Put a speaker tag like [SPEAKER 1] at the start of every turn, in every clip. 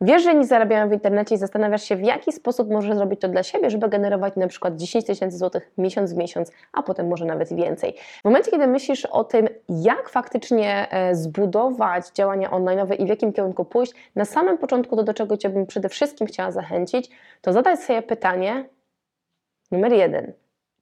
[SPEAKER 1] Wiesz, że nie zarabiają w internecie i zastanawiasz się, w jaki sposób możesz zrobić to dla siebie, żeby generować na przykład 10 tysięcy złotych miesiąc w miesiąc, a potem może nawet więcej. W momencie, kiedy myślisz o tym, jak faktycznie e, zbudować działania online i w jakim kierunku pójść, na samym początku to, do czego Cię bym przede wszystkim chciała zachęcić, to zadać sobie pytanie numer jeden.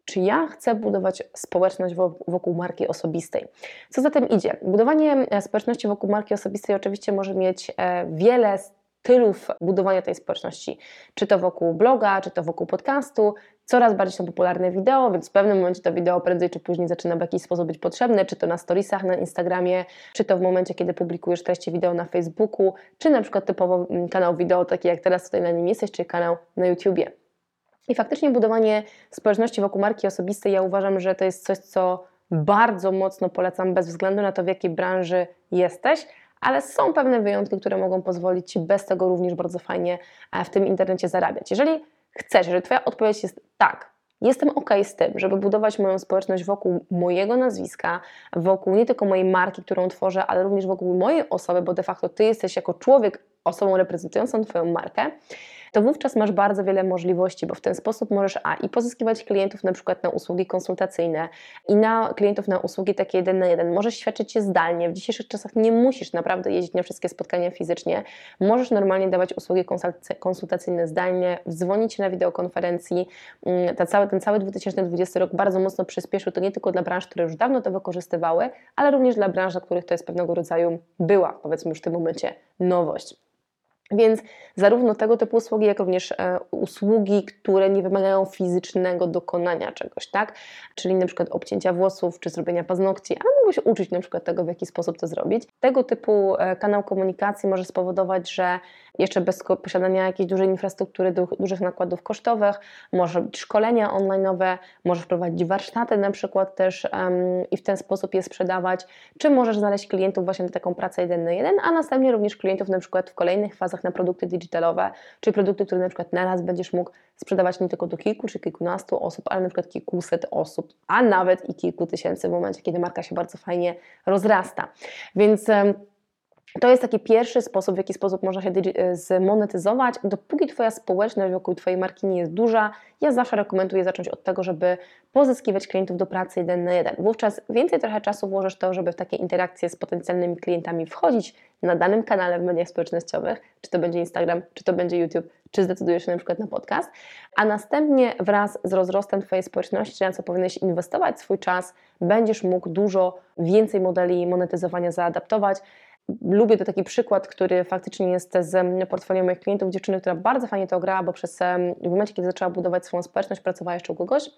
[SPEAKER 1] Czy ja chcę budować społeczność wokół marki osobistej? Co za tym idzie? Budowanie e, społeczności wokół marki osobistej oczywiście może mieć e, wiele stylów budowania tej społeczności. Czy to wokół bloga, czy to wokół podcastu. Coraz bardziej są popularne wideo, więc w pewnym momencie to wideo prędzej czy później zaczyna w jakiś sposób być potrzebne, czy to na storiesach na Instagramie, czy to w momencie, kiedy publikujesz treści wideo na Facebooku, czy na przykład typowo mm, kanał wideo, taki jak teraz tutaj na nim jesteś, czy kanał na YouTubie. I faktycznie budowanie społeczności wokół marki osobistej, ja uważam, że to jest coś, co bardzo mocno polecam, bez względu na to, w jakiej branży jesteś, ale są pewne wyjątki, które mogą pozwolić Ci bez tego również bardzo fajnie e, w tym internecie zarabiać. Jeżeli chcesz, jeżeli Twoja odpowiedź jest tak, Jestem ok z tym, żeby budować moją społeczność wokół mojego nazwiska, wokół nie tylko mojej marki, którą tworzę, ale również wokół mojej osoby, bo de facto Ty jesteś jako człowiek osobą reprezentującą Twoją markę to wówczas masz bardzo wiele możliwości, bo w ten sposób możesz a i pozyskiwać klientów na przykład na usługi konsultacyjne i na klientów na usługi takie jeden na jeden. Możesz świadczyć się zdalnie. W dzisiejszych czasach nie musisz naprawdę jeździć na wszystkie spotkania fizycznie. Możesz normalnie dawać usługi konsultacyjne zdalnie, dzwonić na wideokonferencji. Mm, ta cały, ten cały 2020 rok bardzo mocno przyspieszył to nie tylko dla branż, które już dawno to wykorzystywały, ale również dla branż, dla których to jest pewnego rodzaju była, powiedzmy już w tym momencie, nowość. Więc zarówno tego typu usługi, jak również e, usługi, które nie wymagają fizycznego dokonania czegoś, tak? Czyli na przykład obcięcia włosów czy zrobienia paznokci, ale mógłbyś się uczyć na przykład tego, w jaki sposób to zrobić. Tego typu e, kanał komunikacji może spowodować, że jeszcze bez posiadania jakiejś dużej infrastruktury, dużych nakładów kosztowych, może robić szkolenia online'owe, możesz prowadzić warsztaty na przykład też um, i w ten sposób je sprzedawać, czy możesz znaleźć klientów właśnie na taką pracę jeden na jeden, a następnie również klientów na przykład w kolejnych fazach na produkty digitalowe, czy produkty, które na przykład naraz będziesz mógł sprzedawać nie tylko do kilku czy kilkunastu osób, ale na przykład kilkuset osób, a nawet i kilku tysięcy w momencie, kiedy marka się bardzo fajnie rozrasta. Więc to jest taki pierwszy sposób, w jaki sposób można się e, zmonetyzować. Dopóki Twoja społeczność wokół Twojej marki nie jest duża, ja zawsze rekomenduję zacząć od tego, żeby pozyskiwać klientów do pracy jeden na jeden. Wówczas więcej trochę czasu włożysz to, żeby w takie interakcje z potencjalnymi klientami wchodzić na danym kanale w mediach społecznościowych, czy to będzie Instagram, czy to będzie YouTube, czy zdecydujesz się na przykład na podcast, a następnie wraz z rozrostem Twojej społeczności, na co powinieneś inwestować swój czas, będziesz mógł dużo więcej modeli monetyzowania zaadaptować, lubię to taki przykład, który faktycznie jest z portfolio moich klientów, dziewczyny, która bardzo fajnie to grała, bo przez w momencie, kiedy zaczęła budować swoją społeczność, pracowała jeszcze u kogoś,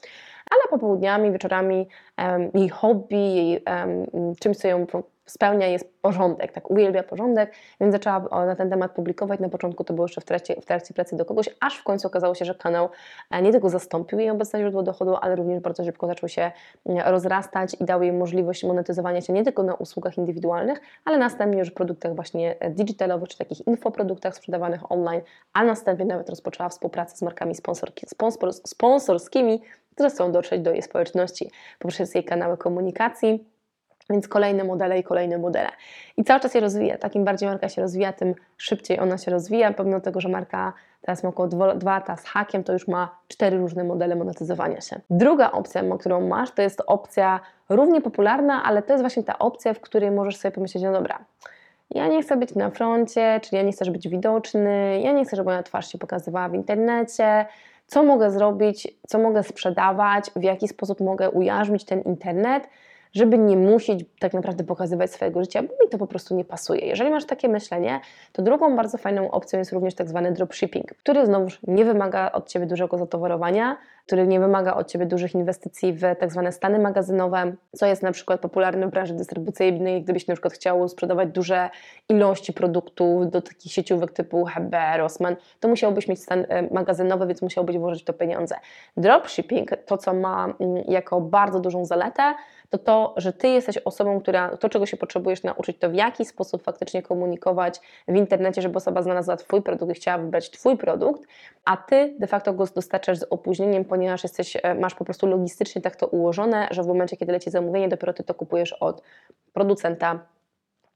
[SPEAKER 1] ale popołudniami, wieczorami um, jej hobby, jej um, czymś, co ją spełnia jest porządek, tak uwielbia porządek, więc zaczęła na ten temat publikować. Na początku to było jeszcze w trakcie, w trakcie pracy do kogoś, aż w końcu okazało się, że kanał e, nie tylko zastąpił jej obecne źródło dochodu, ale również bardzo szybko zaczął się mm, rozrastać i dał jej możliwość monetyzowania się nie tylko na usługach indywidualnych, ale następnie już w produktach właśnie e, digitalowych, czy takich infoproduktach sprzedawanych online, a następnie nawet rozpoczęła współpracę z markami sponsorki, sponsor, sponsorskimi, które chcą dotrzeć do jej społeczności poprzez jej kanały komunikacji więc kolejne modele i kolejne modele. I cały czas się rozwija. Takim bardziej marka się rozwija, tym szybciej ona się rozwija. Pomimo tego, że marka teraz ma około 2 lata z hakiem, to już ma cztery różne modele monetyzowania się. Druga opcja, którą masz, to jest opcja równie popularna, ale to jest właśnie ta opcja, w której możesz sobie pomyśleć, no dobra, ja nie chcę być na froncie, czyli ja nie chcę być widoczny, ja nie chcę, żeby moja twarz się pokazywała w internecie, co mogę zrobić, co mogę sprzedawać, w jaki sposób mogę ujarzmić ten internet, żeby nie musieć tak naprawdę pokazywać swojego życia, bo mi to po prostu nie pasuje. Jeżeli masz takie myślenie, to drugą bardzo fajną opcją jest również tak zwany dropshipping, który znowuż nie wymaga od Ciebie dużego zatowarowania, który nie wymaga od Ciebie dużych inwestycji w tak zwane stany magazynowe, co jest na przykład popularne w branży dystrybucyjnej, gdybyś na przykład chciał sprzedawać duże ilości produktów do takich sieciówek typu HB, Rossmann, to musiałbyś mieć stan e, magazynowy, więc musiałbyś włożyć to pieniądze. Dropshipping, to co ma mm, jako bardzo dużą zaletę, to to, że Ty jesteś osobą, która to, czego się potrzebujesz nauczyć, to w jaki sposób faktycznie komunikować w internecie, żeby osoba znalazła Twój produkt i chciała wybrać Twój produkt, a Ty de facto go dostarczasz z opóźnieniem, ponieważ jesteś, e, masz po prostu logistycznie tak to ułożone, że w momencie, kiedy leci zamówienie, dopiero Ty to kupujesz od producenta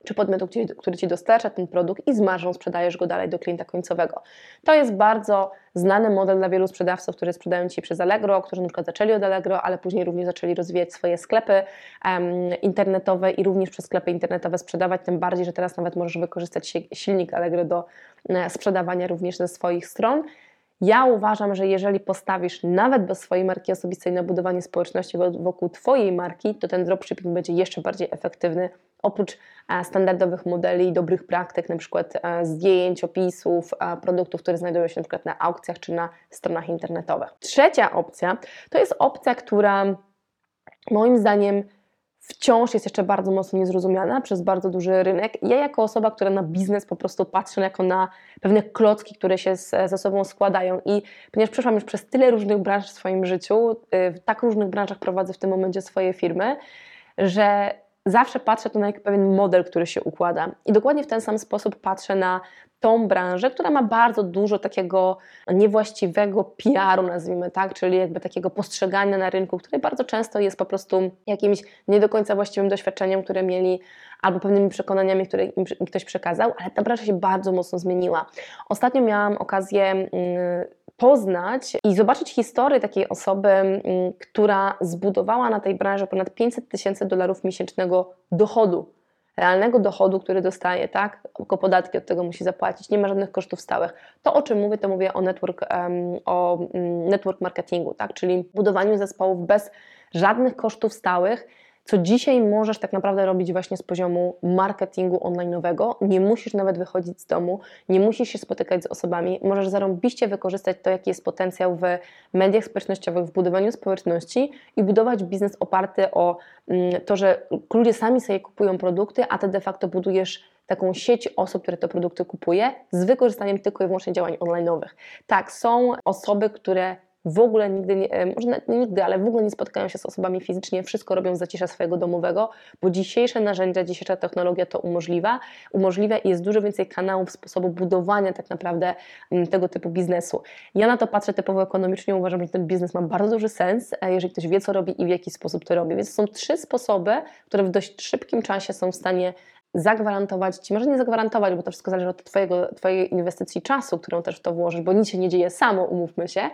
[SPEAKER 1] czy podmiotu, który, który Ci dostarcza ten produkt i z marżą sprzedajesz go dalej do klienta końcowego. To jest bardzo znany model dla wielu sprzedawców, którzy sprzedają Ci przez Allegro, którzy na przykład zaczęli od Allegro, ale później również zaczęli rozwijać swoje sklepy um, internetowe i również przez sklepy internetowe sprzedawać, tym bardziej, że teraz nawet możesz wykorzystać silnik Allegro do e, sprzedawania również ze swoich stron. Ja uważam, że jeżeli postawisz nawet bez swojej marki osobistej na budowanie społeczności wokół Twojej marki, to ten dropshipping będzie jeszcze bardziej efektywny. Oprócz e, standardowych modeli, dobrych praktyk, przykład e, zdjęć, opisów, e, produktów, które znajdują się na na aukcjach czy na stronach internetowych. Trzecia opcja to jest opcja, która moim zdaniem wciąż jest jeszcze bardzo mocno niezrozumiana przez bardzo duży rynek. Ja jako osoba, która na biznes po prostu patrzę jako na pewne klocki, które się ze sobą składają i ponieważ przeszłam już przez tyle różnych branż w swoim życiu, y, w tak różnych branżach prowadzę w tym momencie swoje firmy, że zawsze patrzę tu na jak pewien model, który się układa. I dokładnie w ten sam sposób patrzę na tą branżę, która ma bardzo dużo takiego niewłaściwego PR-u, nazwijmy tak, czyli jakby takiego postrzegania na rynku, które bardzo często jest po prostu jakimś nie do końca właściwym doświadczeniem, które mieli albo pewnymi przekonaniami, które im ktoś przekazał, ale ta branża się bardzo mocno zmieniła. Ostatnio miałam okazję mm, poznać i zobaczyć historię takiej osoby, która zbudowała na tej branży ponad 500 tysięcy dolarów miesięcznego dochodu realnego dochodu, który dostaje, tak? Tylko podatki od tego musi zapłacić, nie ma żadnych kosztów stałych. To, o czym mówię, to mówię o network, o network marketingu, tak? Czyli budowaniu zespołów bez żadnych kosztów stałych, co dzisiaj możesz tak naprawdę robić właśnie z poziomu marketingu online'owego. Nie musisz nawet wychodzić z domu, nie musisz się spotykać z osobami, możesz zarąbiście wykorzystać to, jaki jest potencjał w mediach społecznościowych, w budowaniu społeczności i budować biznes oparty o mm, to, że ludzie sami sobie kupują produkty, a ty de facto budujesz taką sieć osób, które te produkty kupuje z wykorzystaniem tylko i wyłącznie działań online'owych. Tak, są osoby, które w ogóle nigdy, nie, e, może nie nigdy, ale w ogóle nie spotkają się z osobami fizycznie, wszystko robią z zacisza swojego domowego, bo dzisiejsze narzędzia, dzisiejsza technologia to umożliwia, umożliwia i jest dużo więcej kanałów, sposobu budowania tak naprawdę mm, tego typu biznesu. Ja na to patrzę typowo ekonomicznie, uważam, że ten biznes ma bardzo duży sens, e, jeżeli ktoś wie, co robi i w jaki sposób to robi. Więc są trzy sposoby, które w dość szybkim czasie są w stanie zagwarantować Ci, może nie zagwarantować, bo to wszystko zależy od twojego, Twojej inwestycji czasu, którą też w to włożysz, bo nic się nie dzieje samo, umówmy się,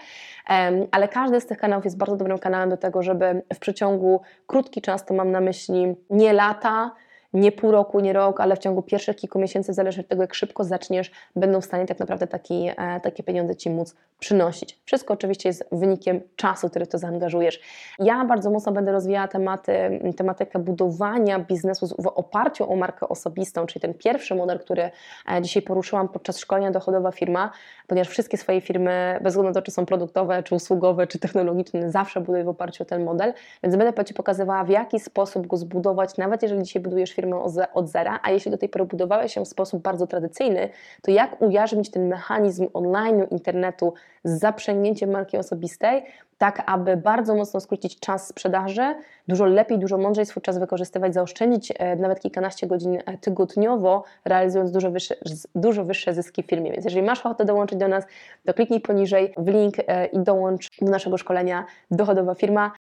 [SPEAKER 1] ale każdy z tych kanałów jest bardzo dobrym kanałem do tego, żeby w przeciągu krótki czas, to mam na myśli nie lata, nie pół roku, nie rok, ale w ciągu pierwszych kilku miesięcy, zależy od tego, jak szybko zaczniesz, będą w stanie tak naprawdę taki, e, takie pieniądze Ci móc przynosić. Wszystko oczywiście jest wynikiem czasu, który to zaangażujesz. Ja bardzo mocno będę rozwijała tematy, tematykę budowania biznesu w oparciu o markę osobistą, czyli ten pierwszy model, który e, dzisiaj poruszyłam podczas szkolenia dochodowa firma, ponieważ wszystkie swoje firmy, bez względu na to, czy są produktowe, czy usługowe, czy technologiczne, zawsze buduję w oparciu o ten model, więc będę Ci pokazywała, w jaki sposób go zbudować, nawet jeżeli dzisiaj budujesz firmę od zera, a jeśli do tej pory budowałeś się w sposób bardzo tradycyjny, to jak ujarzmić ten mechanizm online, internetu z zaprzęgnięciem marki osobistej, tak aby bardzo mocno skrócić czas sprzedaży, dużo lepiej, dużo mądrzej swój czas wykorzystywać, zaoszczędzić e, nawet kilkanaście godzin e, tygodniowo, realizując dużo wyższe, dużo wyższe zyski w firmie. Więc jeżeli masz ochotę dołączyć do nas, to kliknij poniżej w link e, i dołącz do naszego szkolenia Dochodowa Firma.